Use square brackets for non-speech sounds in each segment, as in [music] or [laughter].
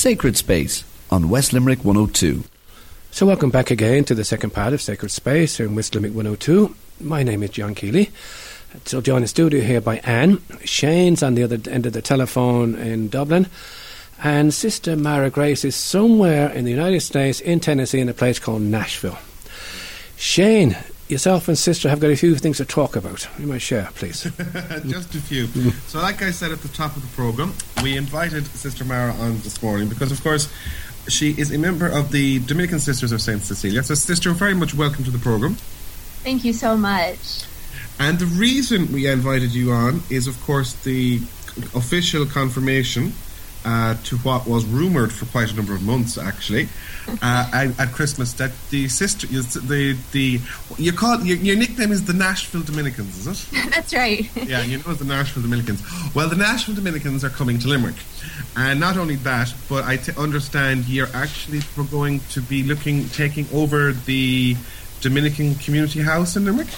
Sacred Space on West Limerick 102. So, welcome back again to the second part of Sacred Space here in West Limerick 102. My name is John Keeley. So, joined in the studio here by Anne. Shane's on the other end of the telephone in Dublin. And Sister Mara Grace is somewhere in the United States, in Tennessee, in a place called Nashville. Shane, yourself and sister have got a few things to talk about. You might share, please. [laughs] Just a few. so, like I said at the top of the program, we invited Sister Mara on this morning because, of course, she is a member of the Dominican Sisters of Saint Cecilia. So, sister, very much welcome to the program. Thank you so much. And the reason we invited you on is, of course, the official confirmation uh, to what was rumored for quite a number of months, actually, [laughs] uh, at, at, Christmas. That the sister, the the you call your, your, nickname is the Nashville Dominicans, is it? [laughs] That's right. yeah, you know the Nashville Dominicans. Well, the Nashville Dominicans are coming to Limerick, and not only that, but I t- understand you're actually going to be looking taking over the Dominican Community House in Limerick.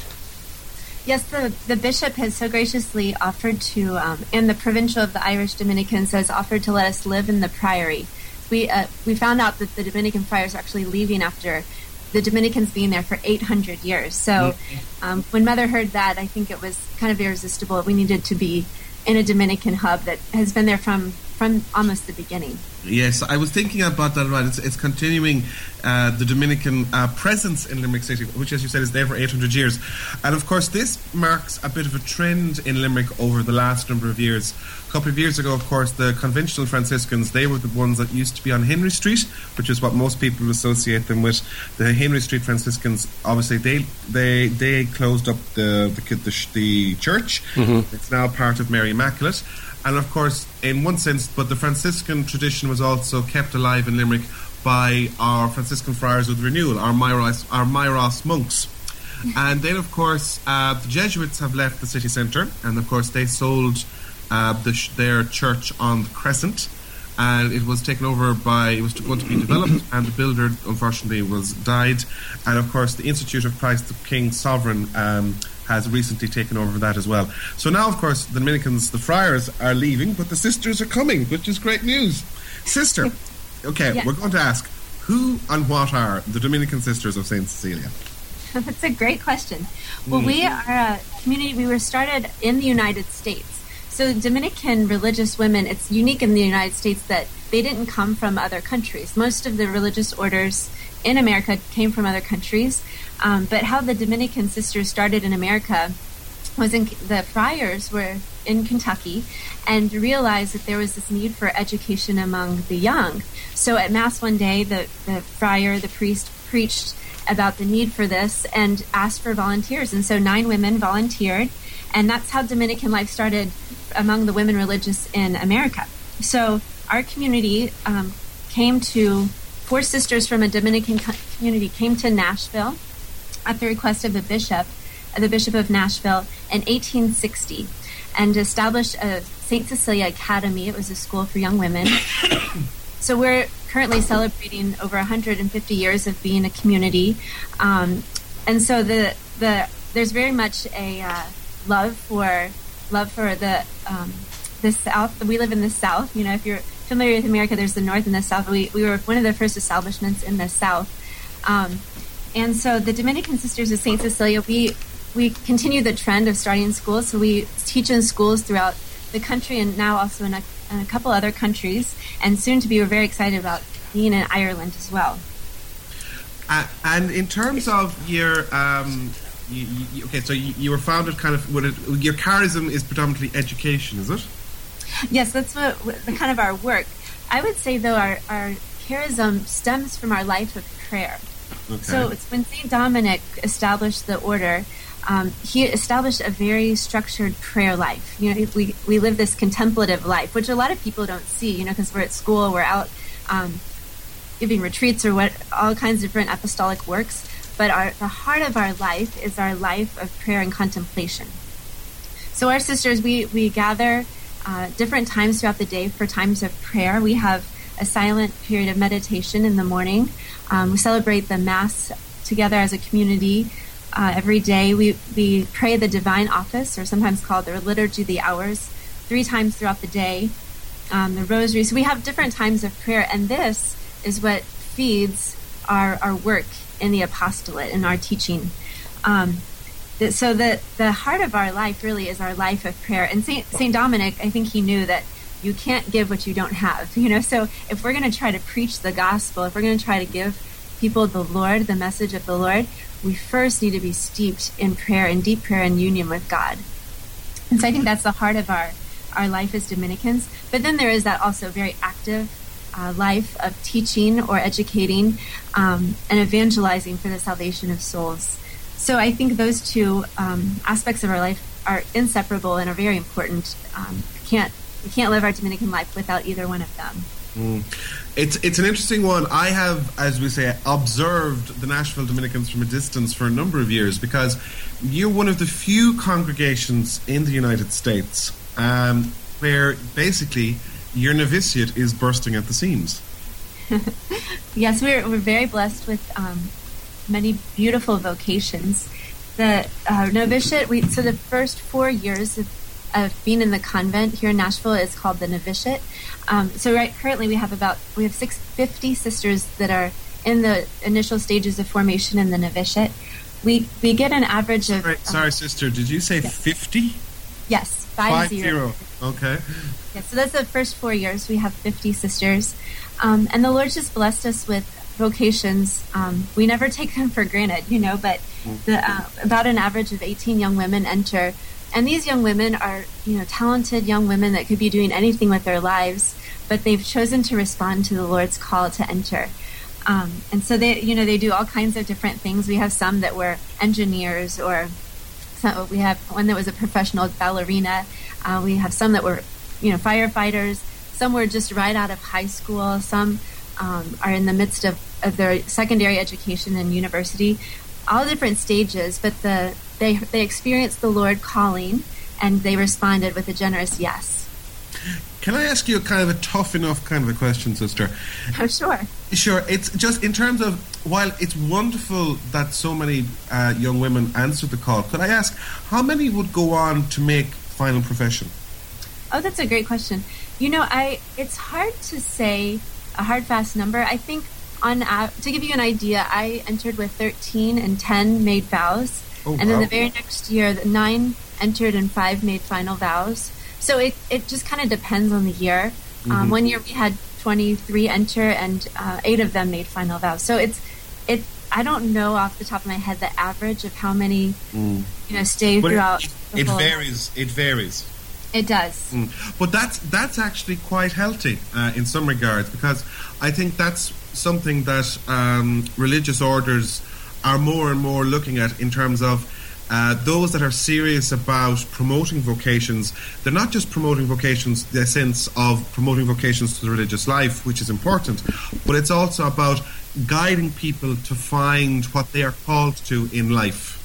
Yes, the, the bishop has so graciously offered to, um, and the provincial of the Irish Dominicans has offered to let us live in the priory. We uh, we found out that the Dominican friars are actually leaving after the Dominicans being there for 800 years. So mm-hmm. um, when Mother heard that, I think it was kind of irresistible. We needed to be in a Dominican hub that has been there from from almost the beginning. Yes, I was thinking about that. Right, it's, it's continuing uh, the Dominican uh, presence in Limerick City, which, as you said, is there for 800 years. And of course, this marks a bit of a trend in Limerick over the last number of years. A couple of years ago, of course, the conventional Franciscans, they were the ones that used to be on Henry Street, which is what most people associate them with. The Henry Street Franciscans, obviously, they they they closed up the the, the, the church. Mm-hmm. It's now part of Mary Immaculate. And of course, in one sense, but the Franciscan tradition was also kept alive in Limerick by our Franciscan friars with renewal, our Moyross, our Moyross monks. [laughs] And then, of course, uh, the Jesuits have left the city centre, and of course, they sold uh, the sh- their church on the Crescent, and it was taken over by it was going to be developed, [coughs] and the builder unfortunately was died, and of course, the Institute of Christ the King Sovereign. Um, has recently taken over that as well. So now, of course, the Dominicans, the friars are leaving, but the sisters are coming, which is great news. Sister, [laughs] okay, yes. we're going to ask who and what are the Dominican Sisters of Saint Cecilia? [laughs] That's a great question. Well, mm. we are a community. We were started in the United States. So Dominican religious women, it's unique in the United States that they didn't come from other countries. Most of the religious orders in America came from other countries. Um, but how the Dominican sisters started in America was in the friars were in Kentucky and realized that there was this need for education among the young. So at Mass one day, the, the friar, the priest, preached about the need for this and asked for volunteers. And so nine women volunteered. And that's how Dominican life started among the women religious in America. So our community um, came to, four sisters from a Dominican community came to Nashville at the request of the bishop, the Bishop of Nashville, in 1860 and established a St. Cecilia Academy. It was a school for young women. [coughs] so we're currently celebrating over 150 years of being a community. Um, and so the, the, there's very much a uh, love for love for the um, the South. We live in the South. You know, if you're familiar with America, there's the North and the South. We, we were one of the first establishments in the South. Um, and so the Dominican Sisters of St. Cecilia, we we continue the trend of starting schools. So we teach in schools throughout the country and now also in a, in a couple other countries. And soon to be, we're very excited about being in Ireland as well. Uh, and in terms of your, um, you, you, okay, so you, you, were founded kind of, it, your charism is predominantly education, is it? Yes, that's what, what the kind of our work. I would say though our, our charism stems from our life of prayer. Okay. So it's when St. Dominic established the order, um, he established a very structured prayer life. You know, we, we live this contemplative life, which a lot of people don't see, you know, because we're at school, we're out um, giving retreats or what, all kinds of different apostolic works. But our, the heart of our life is our life of prayer and contemplation. So our sisters, we, we gather uh, different times throughout the day for times of prayer. We have a silent period of meditation in the morning. Um, we celebrate the Mass together as a community uh, every day. We, we pray the Divine Office, or sometimes called the Liturgy of the Hours, three times throughout the day. um, the rosary. So we have different times of prayer, and this is what feeds our, our work in the apostolate and our teaching. Um, so the the heart of our life really is our life of prayer. And Saint Saint Dominic, I think he knew that you can't give what you don't have. [laughs] You know, so if we're going to try to preach the gospel, if we're going to try to give people the Lord, the message of the Lord, we first need to be steeped in prayer and deep prayer and union with God. And so I think that's the heart of our our life as Dominicans. But then there is that also very active uh, life of teaching or educating um, and evangelizing for the salvation of souls. So I think those two um, aspects of our life are inseparable and are very important. Um, can't we can't live our Dominican life without either one of them. Mm. It's it's an interesting one. I have, as we say, observed the Nashville Dominicans from a distance for a number of years because you're one of the few congregations in the United States um, where basically your novitiate is bursting at the seams. [laughs] yes, we're we're very blessed with um, many beautiful vocations. The uh, novitiate, we so the first four years of of being in the convent here in Nashville is called the novitiate. Um, so right currently we have about we have six fifty sisters that are in the initial stages of formation in the novitiate. We we get an average of. Sorry, sorry um, sister. Did you say fifty? Yes. yes, five, five zero. zero. Okay. Yeah, so that's the first four years. We have fifty sisters, um, and the Lord just blessed us with vocations. Um, we never take them for granted, you know. But mm. the, uh, about an average of eighteen young women enter and these young women are, you know, talented young women that could be doing anything with their lives, but they've chosen to respond to the Lord's call to enter. Um, and so they, you know, they do all kinds of different things. We have some that were engineers, or some, we have one that was a professional ballerina. Uh, we have some that were, you know, firefighters. Some were just right out of high school. Some um, are in the midst of, of their secondary education and university. All different stages, but the they they experienced the Lord calling, and they responded with a generous yes. Can I ask you a kind of a tough enough kind of a question, sister? [laughs] Oh, sure. Sure. It's just in terms of while it's wonderful that so many uh, young women answered the call. Could I ask how many would go on to make final profession? Oh, that's a great question. You know, I it's hard to say a hard fast number. I think on uh, to give you an idea, I entered with 13 and 10 made vows. Oh, and then the very next year, the nine entered and five made final vows. So it, it just kind of depends on the year. Um, mm-hmm. Um, one year we had 23 enter and uh, eight of them made final vows. So it's it. I don't know off the top of my head the average of how many mm. you know stay but throughout. It, it varies. It varies. It does. Mm. But that's that's actually quite healthy uh, in some regards because I think that's something that um, religious orders are more and more looking at in terms of uh, those that are serious about promoting vocations, they're not just promoting vocations the sense of promoting vocations to the religious life, which is important, but it's also about guiding people to find what they are called to in life.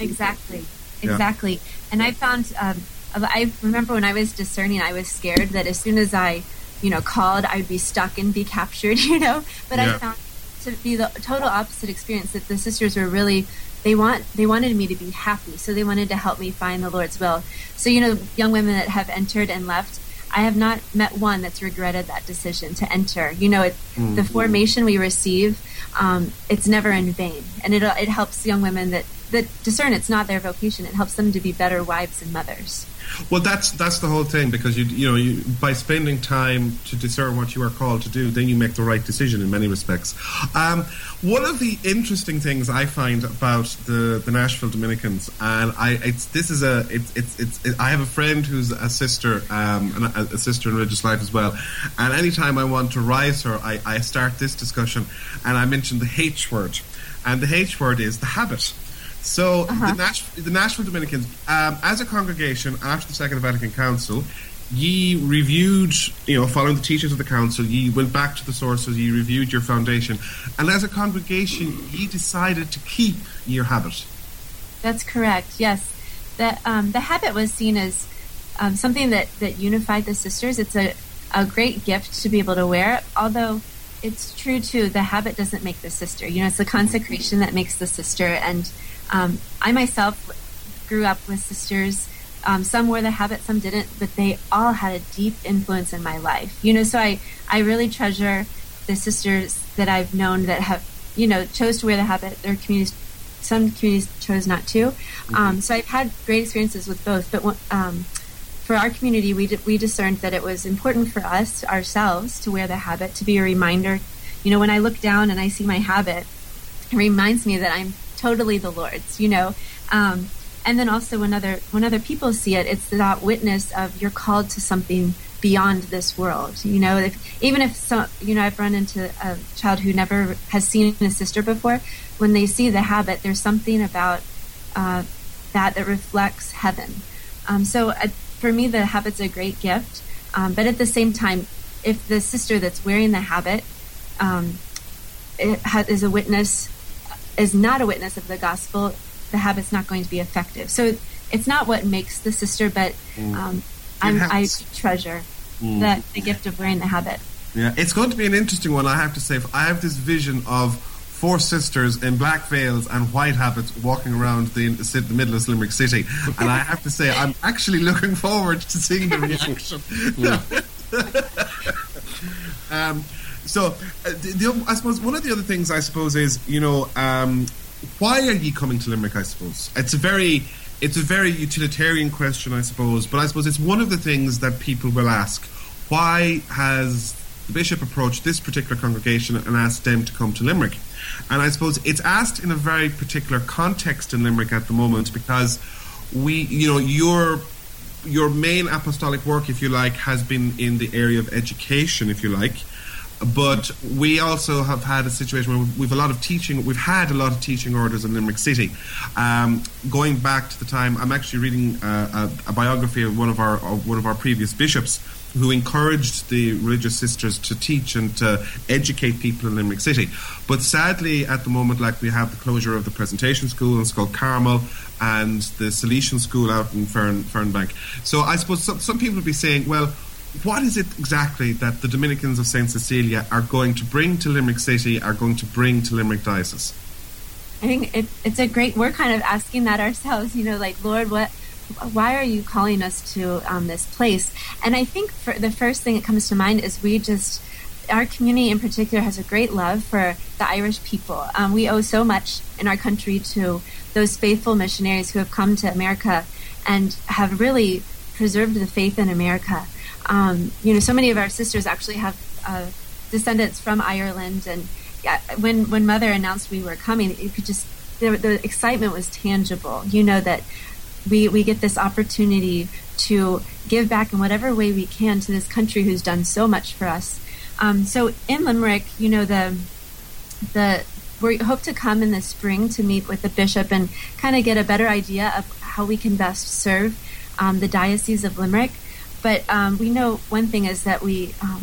Exactly, exactly. Yeah. And I found, um, I remember when I was discerning, I was scared that as soon as I, you know, called, I'd be stuck and be [laughs] captured, you know. But yeah. I found to be the total opposite experience that the sisters were really they want they wanted me to be happy so they wanted to help me find the lord's will so you know young women that have entered and left i have not met one that's regretted that decision to enter you know it, mm-hmm. the formation we receive um, it's never in vain and it, it helps young women that that discern it's not their vocation it helps them to be better wives and mothers well, that's that's the whole thing because you you know you, by spending time to discern what you are called to do, then you make the right decision in many respects. Um, one of the interesting things I find about the, the Nashville Dominicans, and I it's this is a it's it's, it's it, I have a friend who's a sister um, a, a, sister in religious life as well, and anytime I want to rise her, I, I start this discussion, and I mention the H word, and the H word is the habit. So uh-huh. the, Nash- the, Nashville Dominicans, um, as a congregation after the Second Vatican Council, ye reviewed, you know, following the teachings of the council, ye went back to the sources, ye reviewed your foundation, and as a congregation, ye decided to keep your habit. That's correct. Yes, the um, the habit was seen as um, something that that unified the sisters. It's a a great gift to be able to wear, although it's true too. The habit doesn't make the sister. You know, it's the consecration that makes the sister, and um, I myself grew up with sisters Um, some wore the habit, some didn't, but they all had a deep influence in my life. You know, so I, I really treasure the sisters that I've known that have, you know, chose to wear the habit. Their communities, some communities chose not to. Mm-hmm. Um, so I've had great experiences with both. But um, for our community, we d- we discerned that it was important for us ourselves to wear the habit to be a reminder. You know, when I look down and I see my habit, it reminds me that I'm totally the Lord's. You know. Um, and then also when other when other people see it, it's that witness of you're called to something beyond this world. You know, if, even if you know, I've run into a child who never has seen a sister before. When they see the habit, there's something about uh, that that reflects heaven. Um, so uh, for me, the habit's a great gift. Um, but at the same time, if the sister that's wearing the habit um, is a witness, is not a witness of the gospel, the habit's not going to be effective. So it's not what makes the sister, but mm. um, i treasure mm. the, the gift of wearing the habit. Yeah, it's going to be an interesting one, I have to say. I have this vision of four sisters in black veils and white habits walking around the, the middle of Limerick City. And I have to say, I'm [laughs] actually looking forward to seeing the [laughs] reaction. [laughs] um, so, uh, the, the, I suppose one of the other things I suppose is, you know, um, why are ye coming to Limerick? I suppose it's a very it's a very utilitarian question, I suppose, but I suppose it's one of the things that people will ask. Why has the bishop approached this particular congregation and asked them to come to Limerick? And I suppose it's asked in a very particular context in Limerick at the moment because we, you know, your your main apostolic work, if you like, has been in the area of education, if you like. But we also have had a situation where we've a lot of teaching. We've had a lot of teaching orders in Limerick City. Um, going back to the time, I'm actually reading uh, a, a, biography of one of our of one of our previous bishops who encouraged the religious sisters to teach and to educate people in Limerick City. But sadly, at the moment, like we have the closure of the presentation school in Scoil Carmel and the Salesian school out in Fern, Fernbank. So I suppose some, some people would be saying, well, what is it exactly that the Dominicans of St. Cecilia are going to bring to Limerick City, are going to bring to Limerick Diocese? I think it, it's a great, we're kind of asking that ourselves, you know, like, Lord, what, why are you calling us to um, this place? And I think for the first thing that comes to mind is we just, our community in particular has a great love for the Irish people. Um, we owe so much in our country to those faithful missionaries who have come to America and have really preserved the faith in America um, you know, so many of our sisters actually have uh, descendants from Ireland, and yeah, when when Mother announced we were coming, you could just the, the excitement was tangible. You know that we we get this opportunity to give back in whatever way we can to this country who's done so much for us. Um, so in Limerick, you know the the we hope to come in the spring to meet with the bishop and kind of get a better idea of how we can best serve um, the diocese of Limerick. But um, we know one thing is that we um,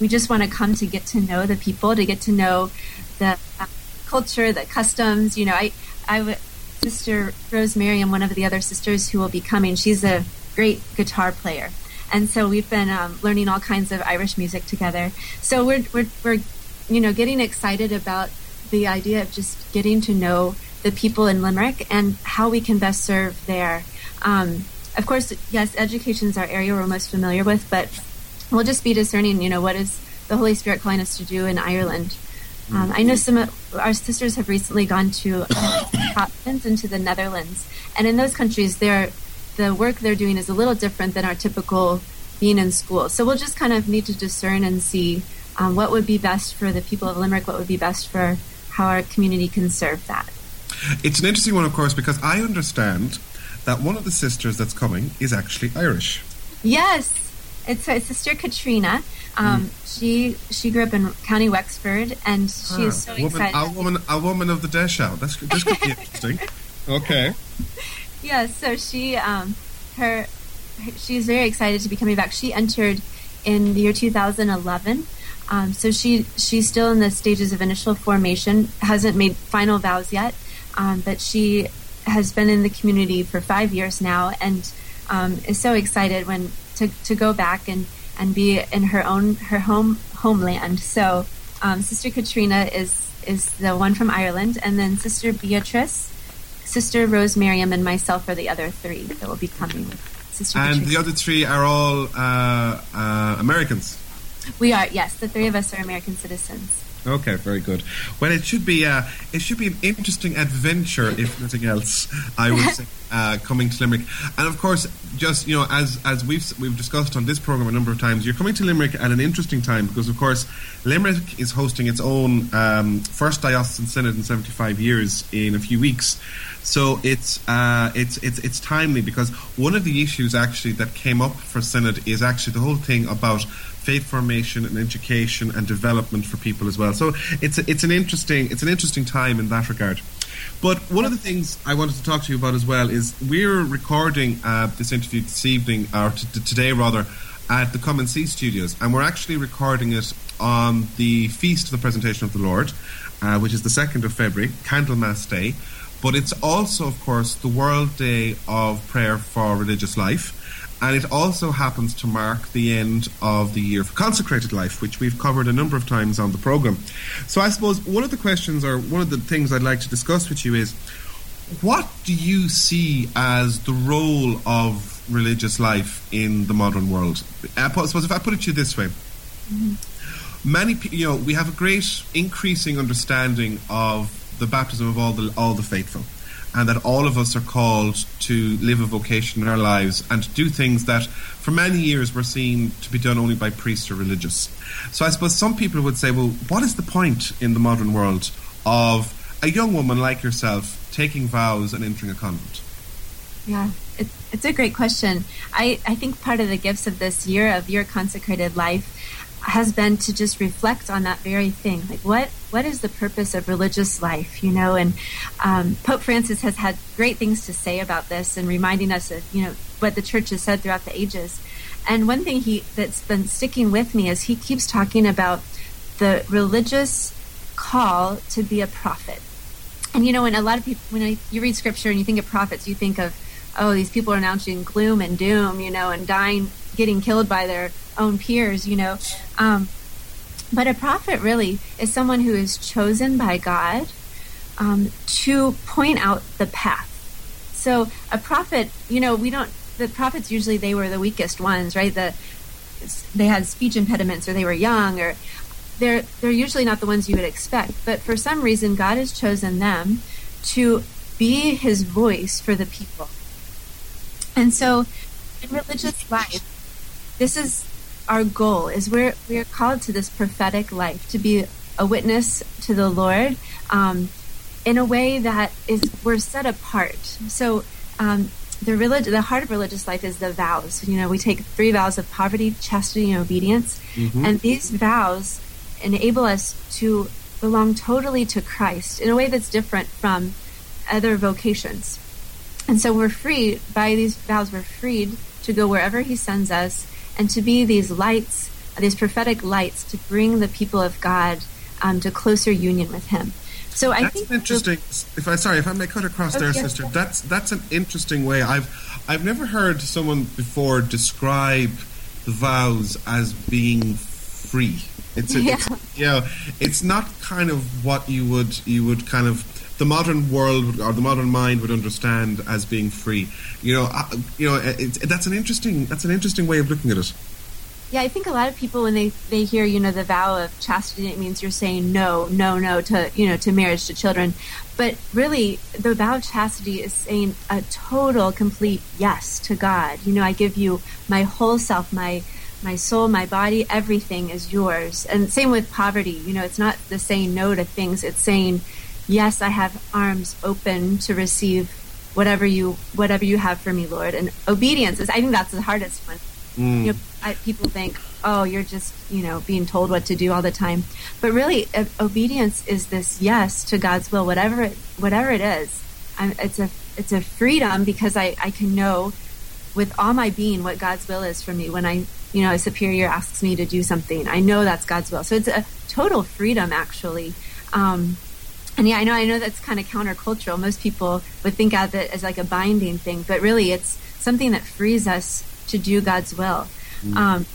we just want to come to get to know the people, to get to know the uh, culture, the customs. You know, I I sister Rosemary and one of the other sisters who will be coming. She's a great guitar player, and so we've been um, learning all kinds of Irish music together. So we're we're we're you know getting excited about the idea of just getting to know the people in Limerick and how we can best serve there. Um, of course, yes, education is our area we're most familiar with, but we'll just be discerning, you know, what is the Holy Spirit calling us to do in Ireland. Um, I know some of our sisters have recently gone to uh, [coughs] Scotland and to the Netherlands, and in those countries, they're, the work they're doing is a little different than our typical being in school. So we'll just kind of need to discern and see um, what would be best for the people of Limerick, what would be best for how our community can serve that. It's an interesting one, of course, because I understand that one of the sisters that's coming is actually Irish. Yes, it's her sister Katrina. Um, mm. She she grew up in County Wexford, and she ah, is so woman, excited. A woman, a woman of the Dessau. That's this could be [laughs] interesting. Okay. Yeah, so she um, her she's very excited to be coming back. She entered in the year 2011. Um, so she she's still in the stages of initial formation, hasn't made final vows yet, um, but she has been in the community for five years now and um, is so excited when to, to go back and, and be in her own her home homeland. So um, Sister Katrina is is the one from Ireland, and then Sister Beatrice Sister Rose Miriam and myself are the other three that will be coming. Sister and Patricia. the other three are all uh, uh, Americans. We are yes. The three of us are American citizens. Okay, very good. Well, it should be uh, it should be an interesting adventure, if nothing else. I would say [laughs] uh, coming to Limerick, and of course, just you know, as as we've we've discussed on this program a number of times, you're coming to Limerick at an interesting time because, of course, Limerick is hosting its own um, first diocesan synod in 75 years in a few weeks. So it's uh, it's it's it's timely because one of the issues actually that came up for synod is actually the whole thing about faith formation and education and development for people as well. So it's a, it's an interesting it's an interesting time in that regard. But one of the things I wanted to talk to you about as well is we're recording uh, this interview this evening or t- today rather at the Common Sea Studios, and we're actually recording it on the feast of the Presentation of the Lord, uh, which is the second of February, Candlemas Day. But it's also, of course, the World Day of Prayer for Religious Life and it also happens to mark the end of the year for consecrated life, which we've covered a number of times on the program. So I suppose one of the questions or one of the things I'd like to discuss with you is what do you see as the role of religious life in the modern world? I suppose if I put it to you this way. Mm-hmm. Many, you know, we have a great increasing understanding of the baptism of all the all the faithful and that all of us are called to live a vocation in our lives and to do things that for many years were seen to be done only by priests or religious. So I suppose some people would say, well, what is the point in the modern world of a young woman like yourself taking vows and entering a convent? Yeah, it, it's a great question. I, I think part of the gifts of this year of your consecrated life has been to just reflect on that very thing. Like, what what is the purpose of religious life? You know, and um, Pope Francis has had great things to say about this and reminding us of you know what the church has said throughout the ages. And one thing he that's been sticking with me is he keeps talking about the religious call to be a prophet. And you know, when a lot of people, when you read scripture and you think of prophets, you think of, oh, these people are announcing gloom and doom, you know, and dying, getting killed by their own peers, you know. Um, but a prophet really is someone who is chosen by God um, to point out the path. So a prophet, you know, we don't. The prophets usually they were the weakest ones, right? The they had speech impediments, or they were young, or they're they're usually not the ones you would expect. But for some reason, God has chosen them to be His voice for the people. And so, in religious life, this is our goal is we're we're called to this prophetic life to be a witness to the Lord um, in a way that is we're set apart. So um, the relig- the heart of religious life is the vows. You know, we take three vows of poverty, chastity, and obedience, mm-hmm. and these vows enable us to belong totally to Christ in a way that's different from other vocations. And so we're free by these vows. We're freed to go wherever He sends us and to be these lights, these prophetic lights, to bring the people of God um, to closer union with Him. So I that's think interesting. if I sorry, if I may cut across there, sister, that's that's an interesting way. I've I've never heard someone before describe the vows as being free. It's, a, yeah. it's you know, it's not kind of what you would you would kind of the modern world or the modern mind would understand as being free. You know, you know, it, that's an interesting that's an interesting way of looking at it. Yeah, I think a lot of people when they they hear you know the vow of chastity, it means you're saying no, no, no to you know to marriage to children, but really the vow of chastity is saying a total, complete yes to God. You know, I give you my whole self, my my soul, my body, everything is yours. And same with poverty. You know, it's not the saying no to things; it's saying yes, I have arms open to receive whatever you whatever you have for me, Lord. And obedience is, I think that's the hardest one. Mm. You know, I, people think, oh, you're just you know being told what to do all the time, but really, uh, obedience is this yes to God's will, whatever it, whatever it is. I'm, it's a it's a freedom because I I can know with all my being what God's will is for me when I you know a superior asks me to do something. I know that's God's will, so it's a total freedom actually. Um, and yeah, I know, I know that's kind of countercultural. Most people would think of it as like a binding thing, but really it's something that frees us to do God's will. Mm. Um,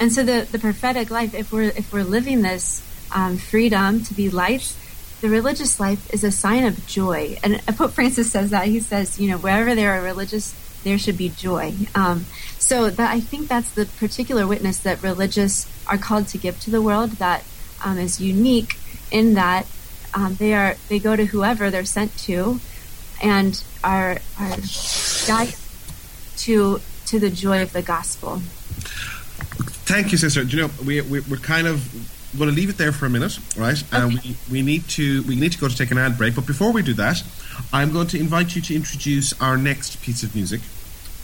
and so the, the prophetic life, if we're, if we're living this um, freedom to be lights, the religious life is a sign of joy. And [laughs] Pope Francis says that. He says, you know, wherever there are religious, there should be joy. Um, so that I think that's the particular witness that religious are called to give to the world that um, is unique in that um, they are they go to whoever they're sent to, and are are guided to to the joy of the gospel. Thank you, sister. Do you know we, we we're kind of going to leave it there for a minute, right? And we, we need to we need to go to take an ad break. But before we do that, I'm going to invite you to introduce our next piece of music.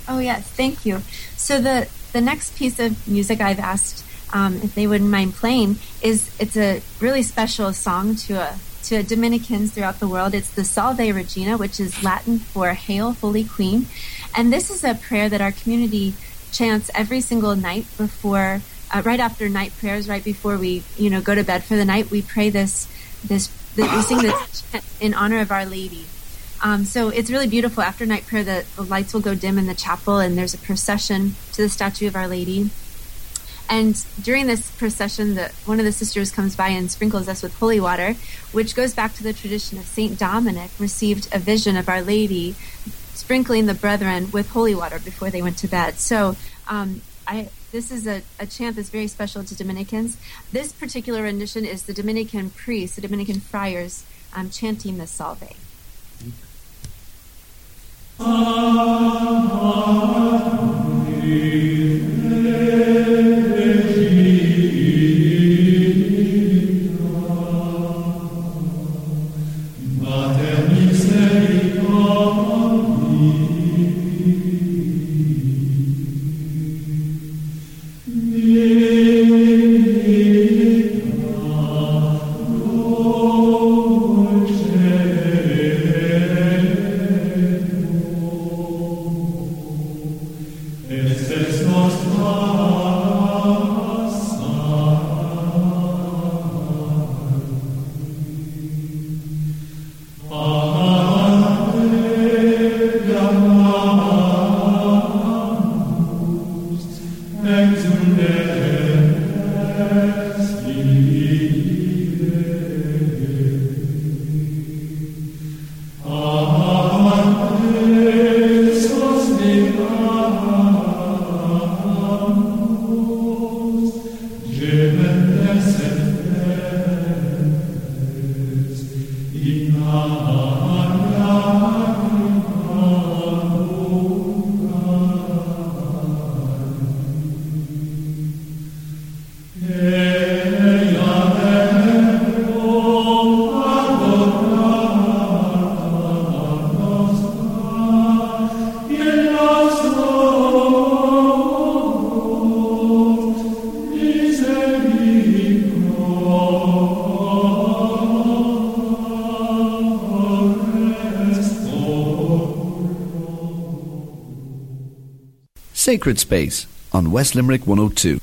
Oh yes, thank you. So the the next piece of music I've asked um, if they wouldn't mind playing is it's a really special song to a to Dominicans throughout the world. It's the Salve Regina, which is Latin for Hail Holy Queen, and this is a prayer that our community chants every single night before uh, right after night prayers, right before we, you know, go to bed for the night, we pray this, this, we sing this in honor of Our Lady. Um, so it's really beautiful. After night prayer, the, the lights will go dim in the chapel, and there's a procession to the statue of Our Lady. And during this procession, the, one of the sisters comes by and sprinkles us with holy water, which goes back to the tradition of Saint Dominic received a vision of Our Lady sprinkling the brethren with holy water before they went to bed. So um, I, this is a, a chant that's very special to Dominicans. This particular rendition is the Dominican priests, the Dominican friars, um, chanting the Salve. in Sacred Space on West Limerick 102.